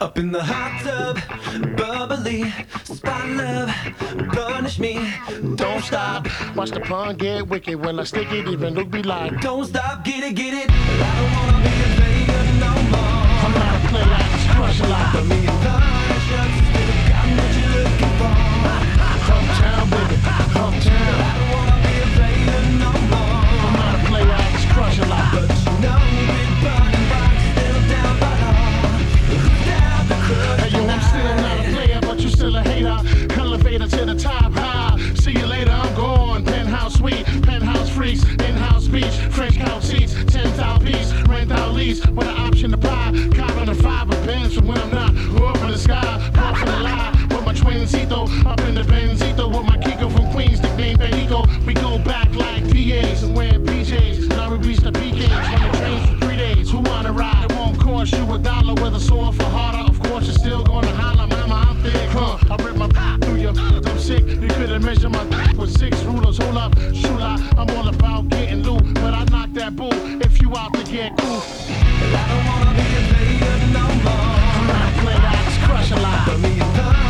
Up in the hot tub, bubbly, spot love, punish me, don't stop. Watch the pun get wicked when I stick it, even Luke be like, Don't stop, get it, get it. I don't wanna be a player no more. I'm not a player, I just crush a lot. But me and Punisher still got what you're looking for. Hometown, baby, hometown. speech. French count seats, 10,000 piece, rent out lease with an option to buy. and measure my dick with six rulers. Hold up, shoot up. I'm all about getting loot, but I knock that boo if you out to get cool. I don't wanna be a player no more. I'm not playing, I just crush a lot.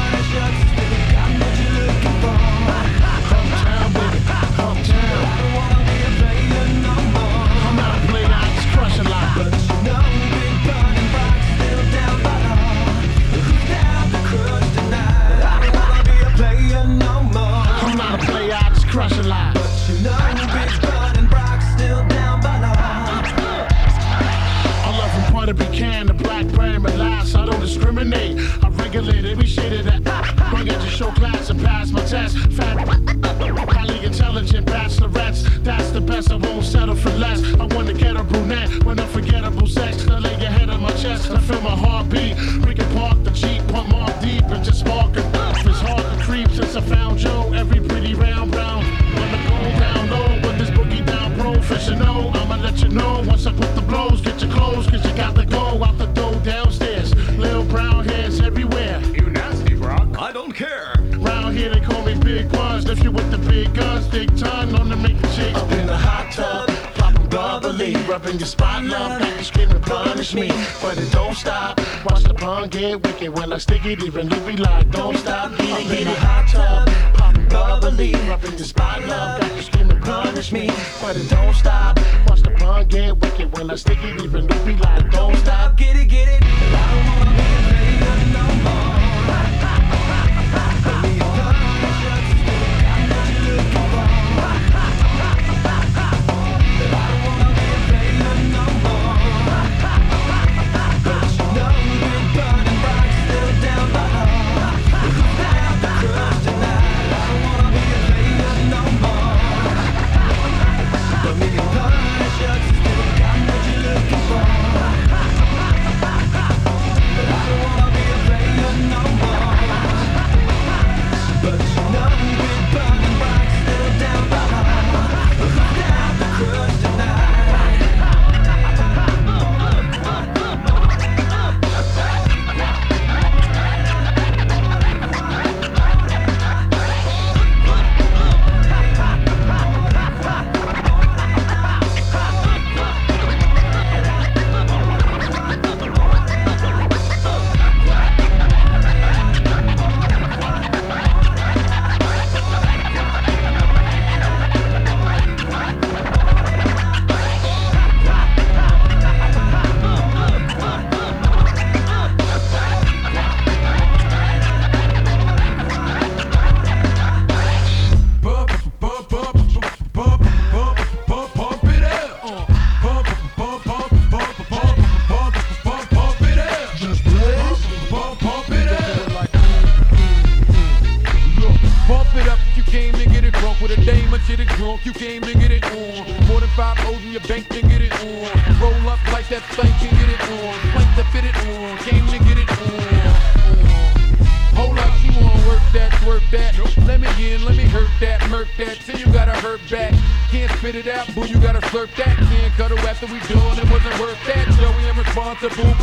we doing it wasn't worth that. Joey, I'm responsible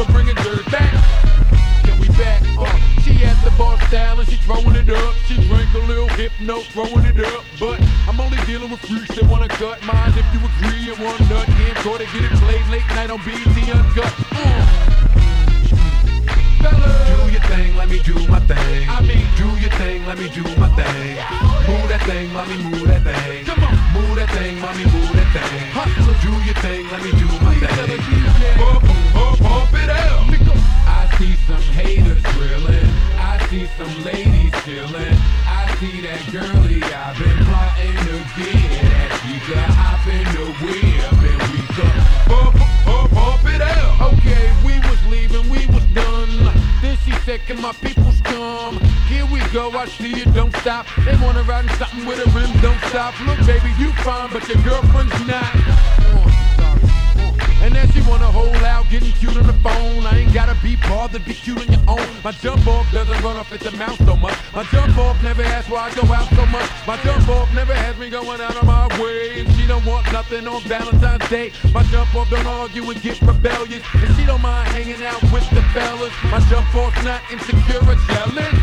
bothered, be cute on your own. My dumb off doesn't run off at the mouth so much. My dumb off never asks why I go out so much. My dumb off never has me going out of my way. She don't want nothing on Valentine's Day. My dumb off don't argue and get rebellious. And she don't mind hanging out with the fellas. My dumb off's not insecure or jealous.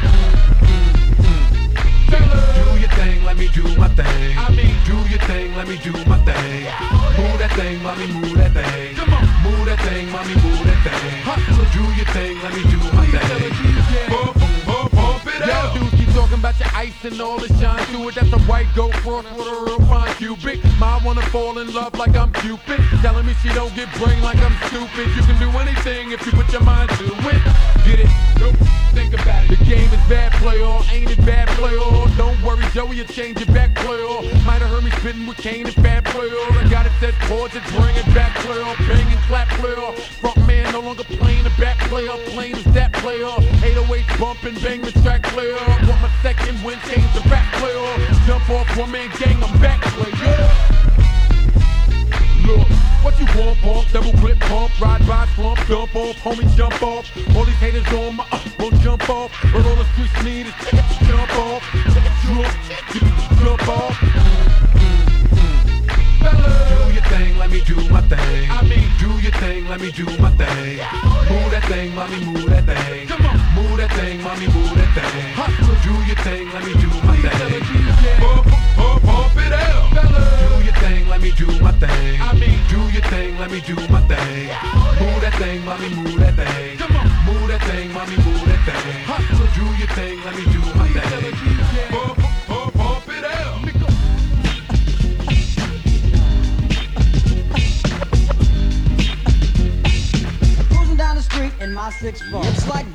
Fellas thing, let me do my thing. I mean, do your thing, let me do my thing. Move that thing, mommy, move that thing. Come on, move that thing, mommy, move that thing. Hustle, do your thing, let me do my thing. Pump bump, bump it out. Talking about your ice and all the shine to it. That's a white goat cross with a real fine cubic. Might wanna fall in love like I'm Cupid. Telling me she don't get brain like I'm stupid. You can do anything if you put your mind to it. Get it? Nope. Think about it. The game is bad, play all. Ain't it bad, play all? Don't worry, Joey, you change it back, play all. Might have heard me spitting with Kane and bad play all. I got it set chords it, bring it back, play all. Bang and clap, player. Front man no longer playing the back player. Plain is that player. 808 bumping, bang the track player a second when change the back player. Jump off one man gang, I'm back player. Look, what you want, Pump, double grip, pump, ride, ride, slump, jump off, homie, jump off. All these haters on my up, won't jump off. But all the streets need is jump off, jump, jump off. Do your thing, let me do my thing. I mean, do your thing, let me do my thing. Move that thing, mommy, move let me do my thing. Move that thing, mommy, move that thing. Move that thing, mommy, move that thing. So do your thing, let me do my thing. Pump, pump, pump it out. Cruising down the street in my six four. It's like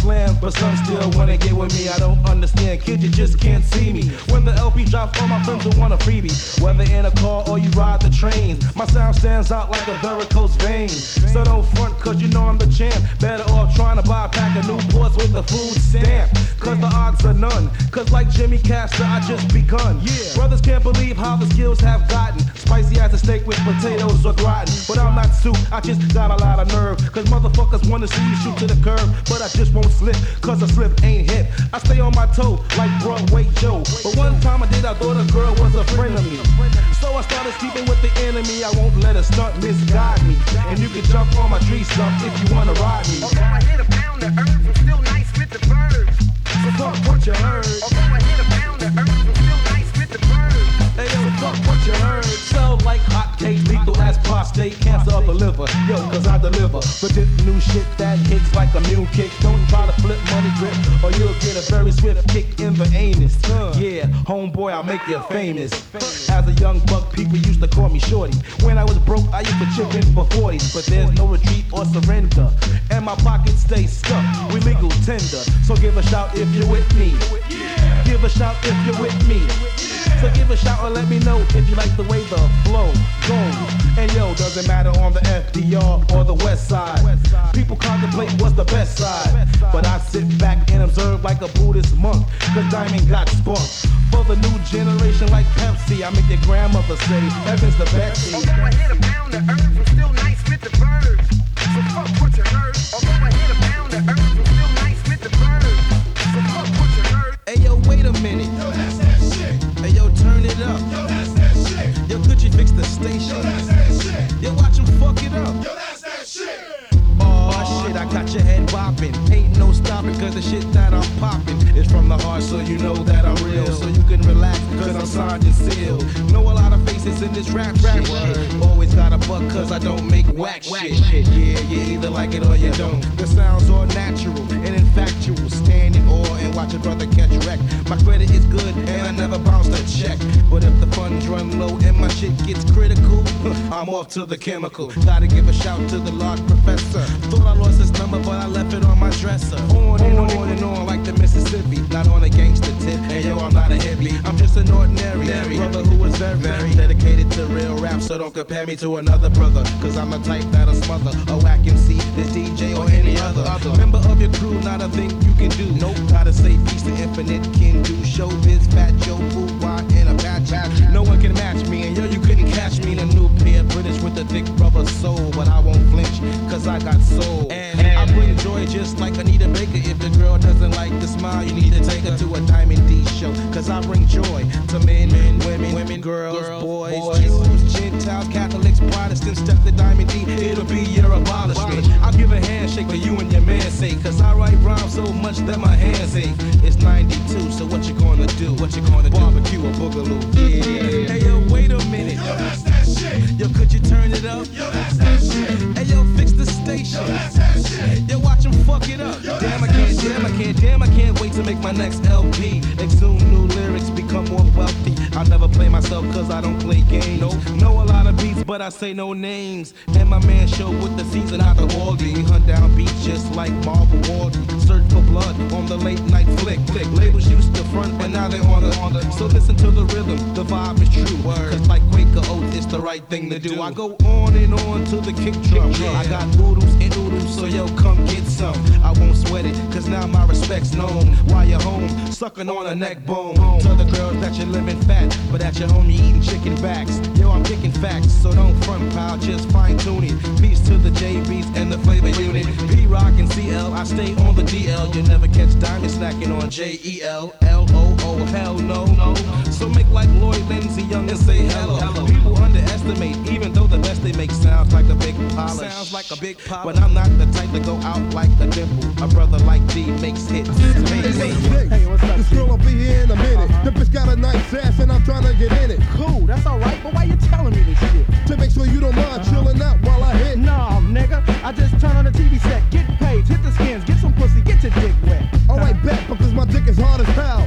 Slam, but some still wanna get with me. I don't understand, kid, you just can't see me. When the LP drops, all my friends will want a freebie. Whether in a car or you ride the trains, my sound stands out like a varicose vein. So don't front, cause you know I'm the champ. Better off trying to buy a pack of new Newports with a food stamp. Cause the odds are none. Cause like Jimmy Castor, I just begun. Yeah. Brothers can't believe how the skills have gotten. Spicy as a steak with potatoes or gratin. But I'm not soup, I just got a lot of nerve. Cause motherfuckers wanna see you shoot to the curb. But I just won't slip, cause a slip ain't hip. I stay on my toe like Broadway Joe. But one time I did, I thought a girl was a friend of me. So I started sleeping with the enemy. I won't let a stunt misguide me. And you can jump on my tree stump if you wanna ride me. Although I hit a pound of herbs, I'm still nice with the birds. So fuck what you heard. Although I hit a pound of herbs, fuck what you heard. Sell like hot hotcakes, lethal as prostate, cancer of the liver. Yo, cause I deliver. But this new shit that hits like a mule kick. Don't try to flip money grip, or you'll get a very swift kick in the anus. Yeah, homeboy, I'll make you famous. As a young buck, people used to call me shorty. When I was broke, I used to chip in for 40s. But there's no retreat or surrender. And my pockets stay stuck with legal tender. So give a shout if you're with me. Give a shout if you're with me. So give a shout or let me know if you like the way the flow goes. And yo, doesn't matter on the FDR or the west side. People contemplate what's the best side. But I sit back and observe like a Buddhist monk. Cause Diamond got spunk. For the new generation like Pepsi, I make your grandmother say, Heaven's the Betsy. Although I hit a pound of herbs, I'm still nice with the birds. This rap rap shit. Always got a buck cause I don't make whack shit. Yeah, you either like it or you don't. The sounds are natural and infactual. Stand in awe and watch a brother catch wreck. My credit is good and I never bounce a check. But if the funds run low and my shit gets critical, I'm off to the chemical. Gotta give a shout to the large professor. Thought I lost his number, but I left it on my dresser. On and on and on like the Mississippi. Not on a gangster tip. And yo, I'm not a hippie. I'm just an ordinary brother who is very, very dedicated to real rap. So don't compare me to another brother. Cause I'm the type that'll smother a whack MC, this DJ or any other. Member of your crew, not a thing you can do. Nope. Gotta say peace to infinite can do. Showbiz, fat Joe, food, wine, and a patch. No one can match me. And yo, you couldn't catch me in a new pair. British with a thick rubber soul. But I won't flinch, cause I got soul. And I bring joy just like Anita Baker. If the girl doesn't like the smile, you need to take her to a and your man sake. Cause I write rhymes so much that my hands ache. It's 92, so what you gonna do? What you gonna do? Barbecue or boogaloo? Yeah. Hey yo, wait a minute. Yo, that's that shit. Yo, could you turn it up? Yo, that's that shit. Hey yo, fix the station. Yo, that's that shit. Yo, watch him fuck it up. Damn, I can't, damn, I can't, damn, I can't wait to make my next LP. Exhume new lyrics, become more wealthy. I never play myself cause I don't play games. Nope. Know a lot of beats, but I say no names. And my man show with the season out the Waldy. We hunt down beats just like Marvel Waldy. Search for blood on the late night flick. flick. Labels used to front, but now they on the on the. So listen to the rhythm, the vibe is true. Word. Cause like Quaker Oats, it's the right thing to do. I go on and on to the kick drum. I got noodles and oodles, so yo, come get some. I won't sweat it, cause now my respect's known. While you're home, sucking on a neck bone. Tell the girls that you're living fat, but at your home you eating chicken backs. Yo, I'm kicking facts, so don't front pile, just fine tune it. Peace to the JBs and the flavor unit. Pete Rock and CL, I stay on the DL. You never catch diamond snacking on J E L L O O. Hell no, no. So make like Lloyd Lindsay Young and say hello. People underestimate, Sounds like a big pop. But I'm not the type to go out like a dimple. A brother like D makes hits. Hey, hey. Hey, what's up, This girl will be here in a minute. Uh-huh. The bitch got a nice ass and I'm trying to get in it. Cool, that's alright, but why you telling me this shit? To make sure you don't mind chilling out while I hit. Nah, nigga, I just turn on the TV set, get paid, hit the skins, get some pussy, get your dick wet. Alright, bet because my dick is hard as hell.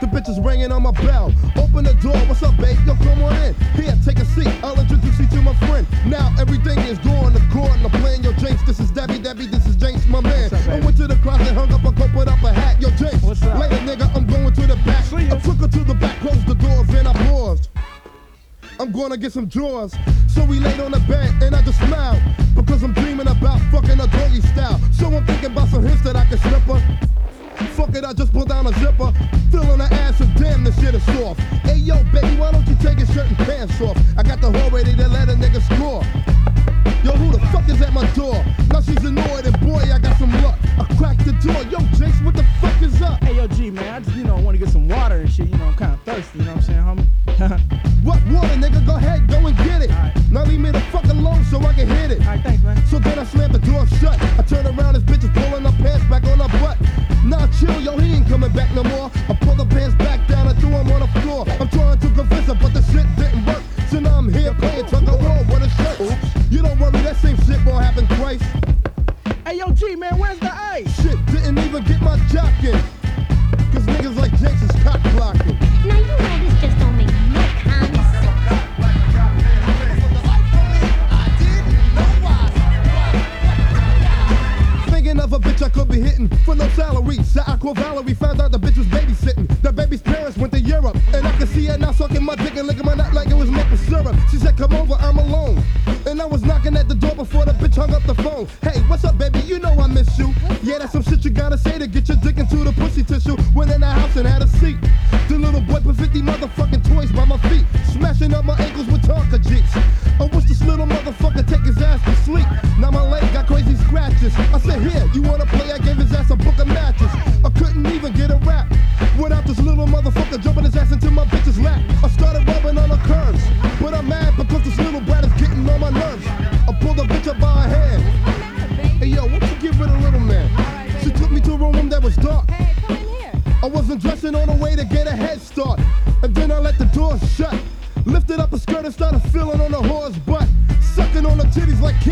The bitch is ringing on my bell. Open the door, what's up, babe? Yo, come on in. Here, take a seat. I'll introduce you to my friend. Now everything is going according to plan. Yo, James, this is Debbie, Debbie, this is James, my man. Up, I went to the closet, hung up a coat, put up a hat. Yo, James, What's up? later, nigga, I'm going to the back. I took her to the back, closed the doors, and I paused. I'm gonna get some drawers. So we laid on the bed and I just smiled. Because I'm dreaming about fucking a doggy style. So I'm thinking about some hips that I can slip her. Fuck it, I just pull down a zipper. Feeling her ass and damn, this shit is soft. Hey yo, baby, why don't you take your shirt and pants off? I got the whole ready to let a nigga score. Yo, who the fuck is at my door? Now she's annoyed and boy, I got some luck. I cracked the door. Yo, Jace, what the fuck is up? Hey, yo, G, man, I just, you know, want to get some water and shit. You know, I'm kind of thirsty, you know what I'm saying, homie? What water, nigga? Go ahead, go and get it. Alright. Now leave me the fuck alone so I can hit it. Alright, thanks, man. So then I slammed the door shut. I turned around, this bitch is pulling up pants back no more.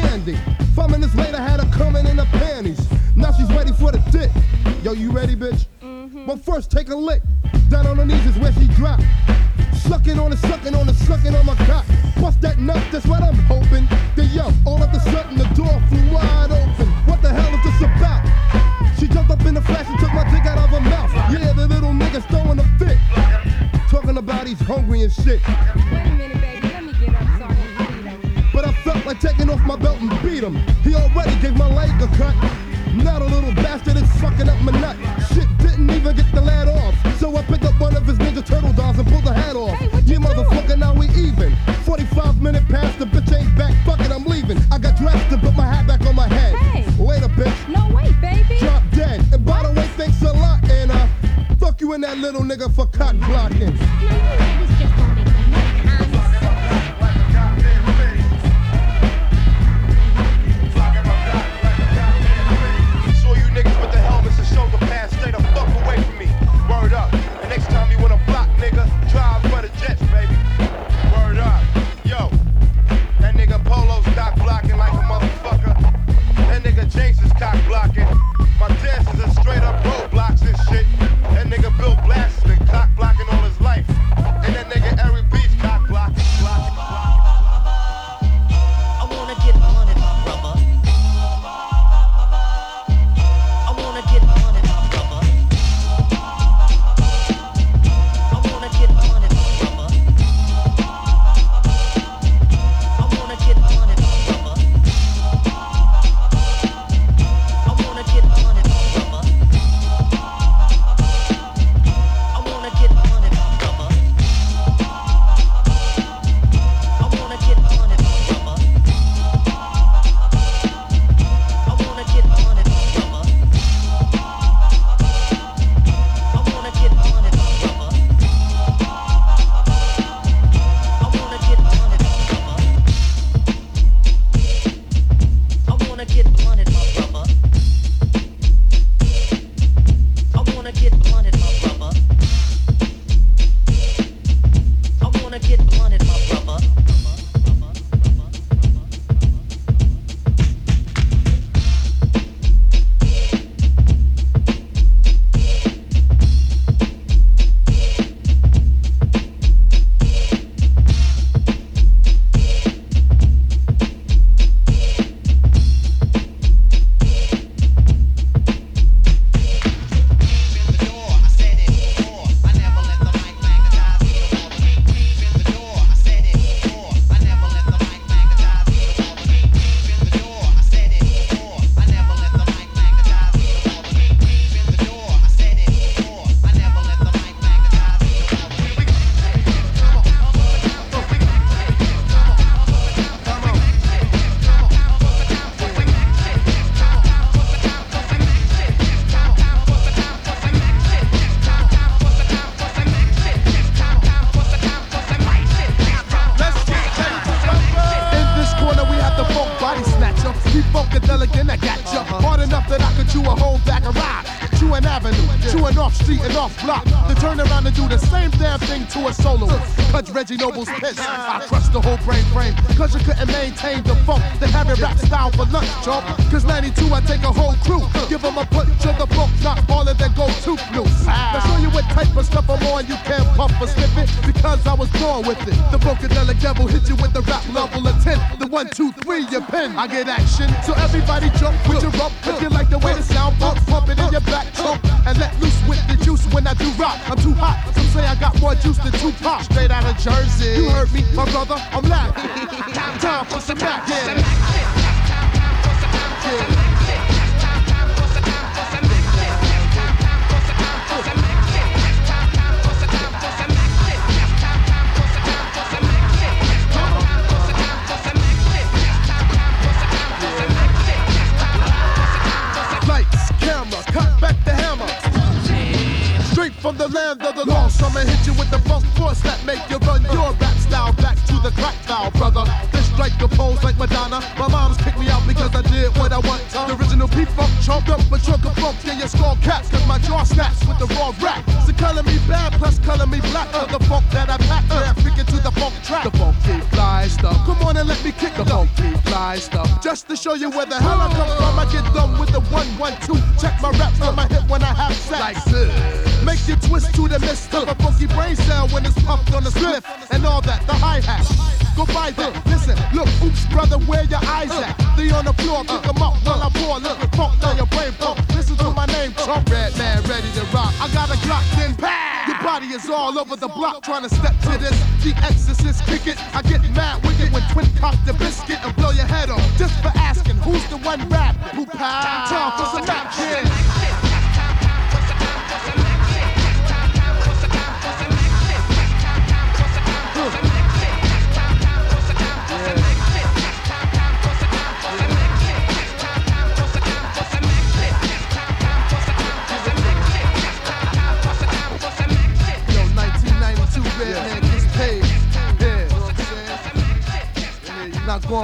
Candy. Five minutes later, had her coming in her panties. Now she's ready for the dick. Yo, you ready, bitch? Mhm. But first, take a lick. Down on her knees is where she dropped. Sucking on it, sucking on it, sucking on my cock. Bust that nut, that's what I'm hoping. Then yo, all of a sudden the door flew wide open. What the hell is this about? She jumped up in the flash and took my dick out of her mouth. Yeah, the little nigga's throwing a fit. Talking about he's hungry and shit. Like taking off my belt and beat him. He already gave my leg a cut. Now the little bastard is fucking up my nut. Shit didn't even get the lad off. So I picked up one of his Ninja Turtle dolls and pulled the hat off. Hey, you yeah, motherfucker, now we even. 45 minute past, the bitch ain't back. Fuck it, I'm leaving. I got dressed to put my hat back on my head. Hey. Later, bitch. No, wait, baby. Drop dead. And by the way, thanks a lot. And uh, fuck you and that little nigga for cock blocking. familiar where the hell I come from. I get dumb with the one, one, two. Check my raps on my hip when I have sex. Like this. Make you twist to the mist of a funky brain cell when it's pumped on the spliff and all that. The hi hat. Go buy that. Listen, look, oops, brother, where your eyes at? They on the floor, pick them up while I pour. Look, Funk down your brain pump. Listen to my name, Trump. Redman, ready to rock. I got a Glock, then pow! Your body is all over the block trying to step to this. The exorcist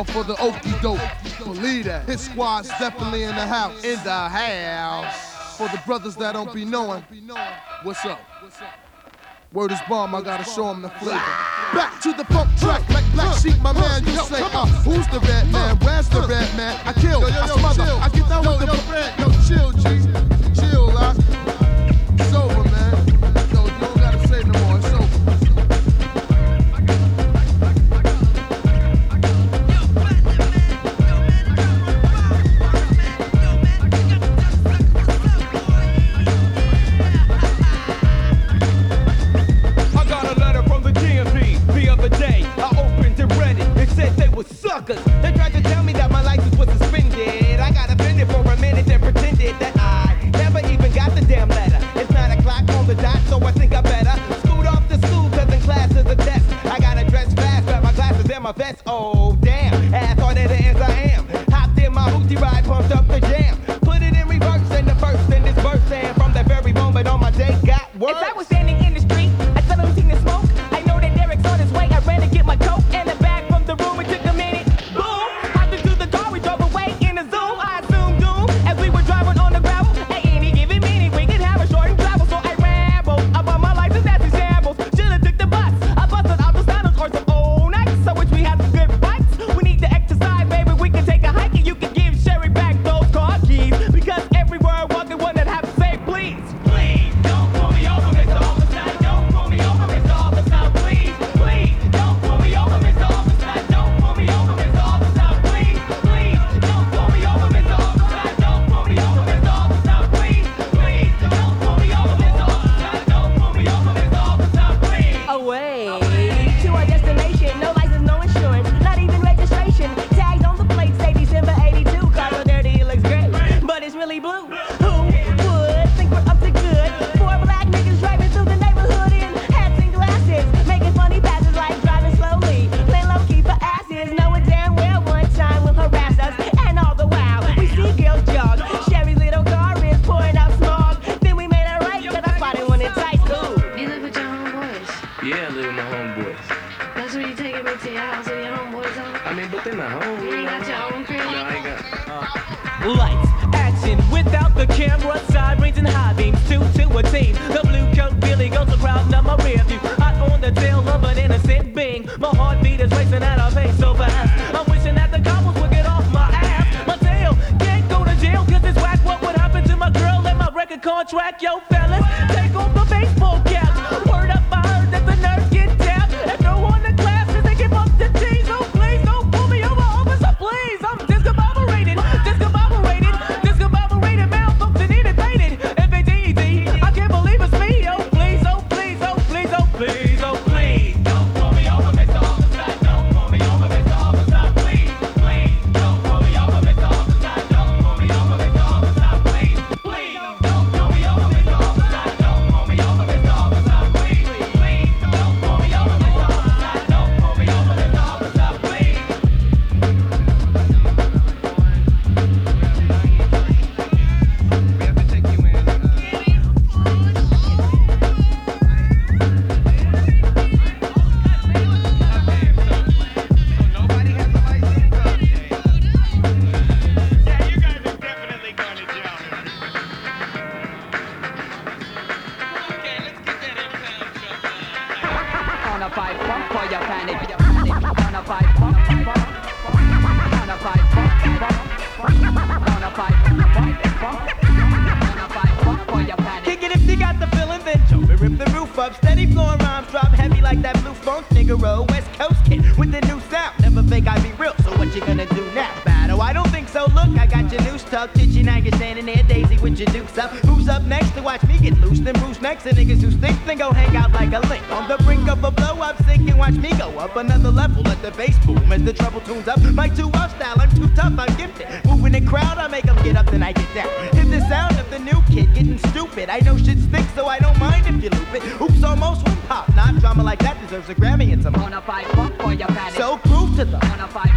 for the okey doke. Believe that. His squad's definitely in the house. In the house. For the brothers that don't be knowing, what's up? Word is bomb, I gotta show him the flavor. Back to the funk track, like Black Sheep, my man, you say, uh, who's the Redman? Where's the Redman? I kill, I smother, I get down with the red. Yo, chill, G, chill, My heartbeat is racing at a pace so fast. I'm wishing that the coppers would get off my ass. My tail can't go to jail cause it's whack. What would happen to my girl and my record contract? Yo, up. Steady flowing rhymes, drop heavy like that blue funk nigga roll. West Coast kid with the new sound. Never think I'd be real, so what you gonna do now? Battle, I don't think so. Look, I got your new stuff. Did you now you're your dukes up? Who's up next to watch me get loose? Then Bruce next to niggas who stink, then go hang out like a link. On the brink of a blow up, sink and watch me go up another level. Let the bass boom as the treble tunes up. My two up style, I'm too tough, I'm gifted. Moving the crowd, I make them get up, then I get down. Hit the sound of the new kid getting stupid. I know shit stinks, so I don't mind if you loop it. Oops, almost one pop. Not drama like that deserves a Grammy and some. On a five for your panic. So groove to the. On a five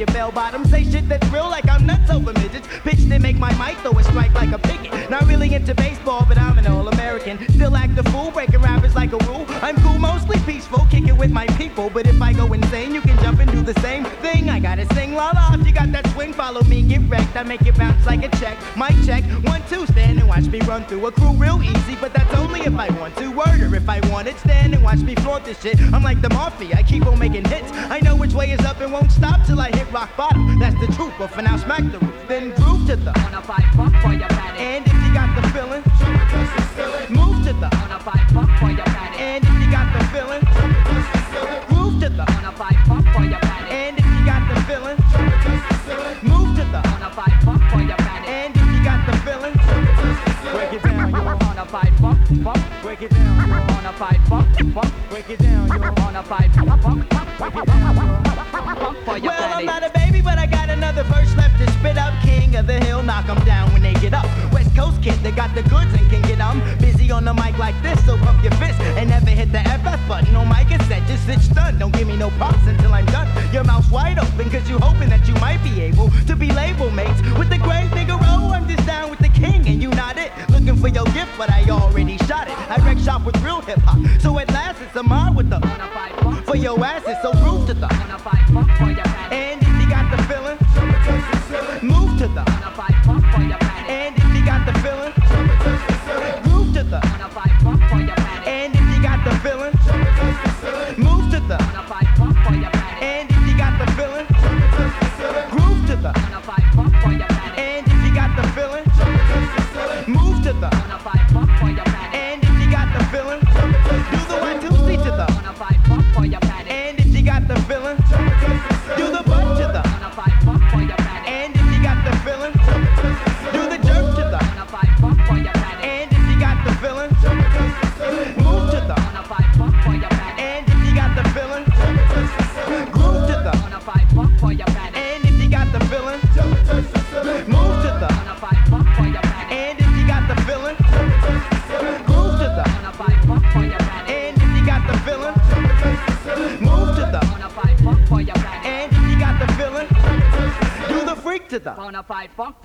your bell bottom. Say shit that's real like I'm nuts over midgets. Pitch to make my mic throw a strike like a picket. Not really into baseball, but I'm an all American. Still act a fool, breaking rappers like a rule. I'm cool, mostly peaceful, kicking with my people. But if I go insane, you can jump and do the same thing. I gotta sing la la. Swing, follow me, get wrecked. I make it bounce like a check. Mic check, one, two, stand and watch me run through a crew real easy. But that's only if I want to. Word or if I want it, stand and watch me flaunt this shit. I'm like the mafia, I keep on making hits. I know which way is up and won't stop till I hit rock bottom. That's the truth, but for now, smack the roof. Then groove to the. On a five pump for your. And if you got the feeling, Break it down, yo. On a five pump, pump. Break it down, pump for your Well, I'm not a baby, but I got another verse left to spit up. King of the hill, knock 'em down when they get up. West Coast kid, they got the goods and can get 'em. Busy on the mic like this, so pump your fist and never hit the FF button on my cassette. Just sit stunned, don't give me no props until I'm done. Your mouth's wide open, cause you hoping that you might be able to be label mates with the great nigga but I already shot it. I wreck shop with real hip hop, so at last it's a mod with the for your ass, asses, so prove to the.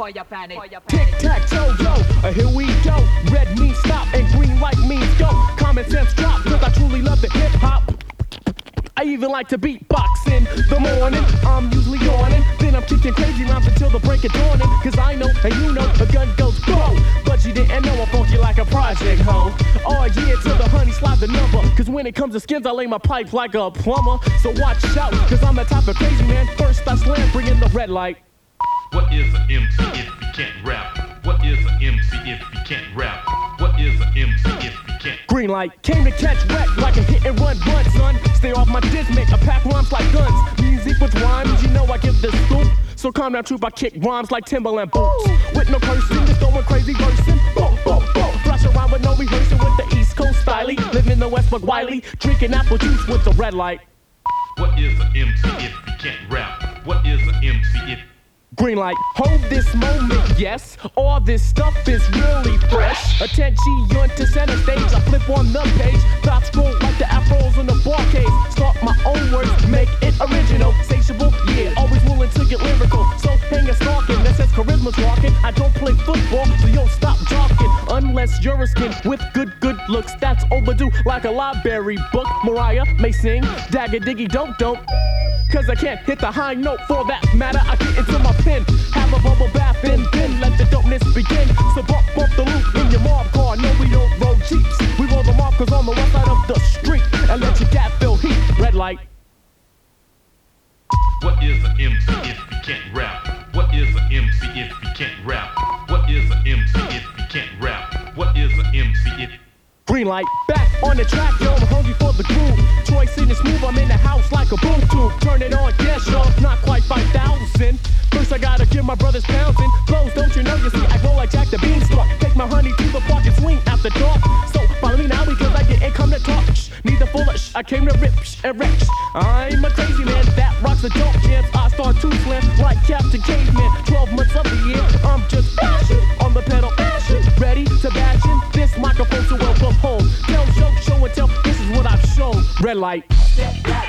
For your panic. Tic tac toe, yo, uh, here we go. Red means stop and green light means go. Common sense drop, cause I truly love the hip hop. I even like to beatbox in the morning. I'm usually yawning. Then I'm kicking crazy rhymes until the break of dawning. Cause I know and you know a gun goes go. But you didn't know I'm funky like a project hoe. Oh yeah, till the honey slide the number. Cause when it comes to skins, I lay my pipe like a plumber. So watch out, cause I'm the type of crazy man. First I slam, bring in the red light. Can't rap? What is an MC if you can't? Green light came to catch wreck like a hit and run run, son. Stay off my diss, make a pack rhymes like guns. Music with rhymes, you know I give the scoop. So calm down, troop, I kick rhymes like Timberland boots. With no cursing, just going crazy versing. Boom, boom, boom. Thrash around with no rehearsing with the East Coast style. Living in the West Wiley, drinking apple juice with the red light. What is an MC if you can't rap? What is an MC if Green light, hold this moment, yes. All this stuff is really fresh. Attention to center stage, I flip on the page. Thoughts scroll like the afros in the bar case. Start my own words, make it original. Satiable, yeah, always willing to get lyrical. So hang a stalking, that says charisma's walking. I don't play football, so yo, stop talking. Unless you're a skin with good, good looks, that's overdue like a library book. Mariah may sing, dagger diggy don't don't. Cause I can't hit the high note for that matter. I get into my pen, have a bubble bath, and then let the dopeness begin. So bump, bump the loop in your mob car. No, we don't roll jeeps. We roll them off on the west side of the street. And let your gap feel heat. Red light. What is an MC if you can't rap? What is an MC if you can't rap? What is an MC if you can't rap? What is an MC if Green light, back on the track, yo, I'm hungry for the groove. Choice in this move, I'm in the house like a boom tube. Turn it on, yes, y'all, not quite 5,000. First, I gotta give my brothers pouncing. Blows, don't you know? You see, I roll like Jack the Beanstalk. Take my honey to the park and swing after dark. So follow me now we because I didn't come to talk. Shh, Need the shh, I came to rip shh, and wreck. I'm a crazy man that rocks the dope shown.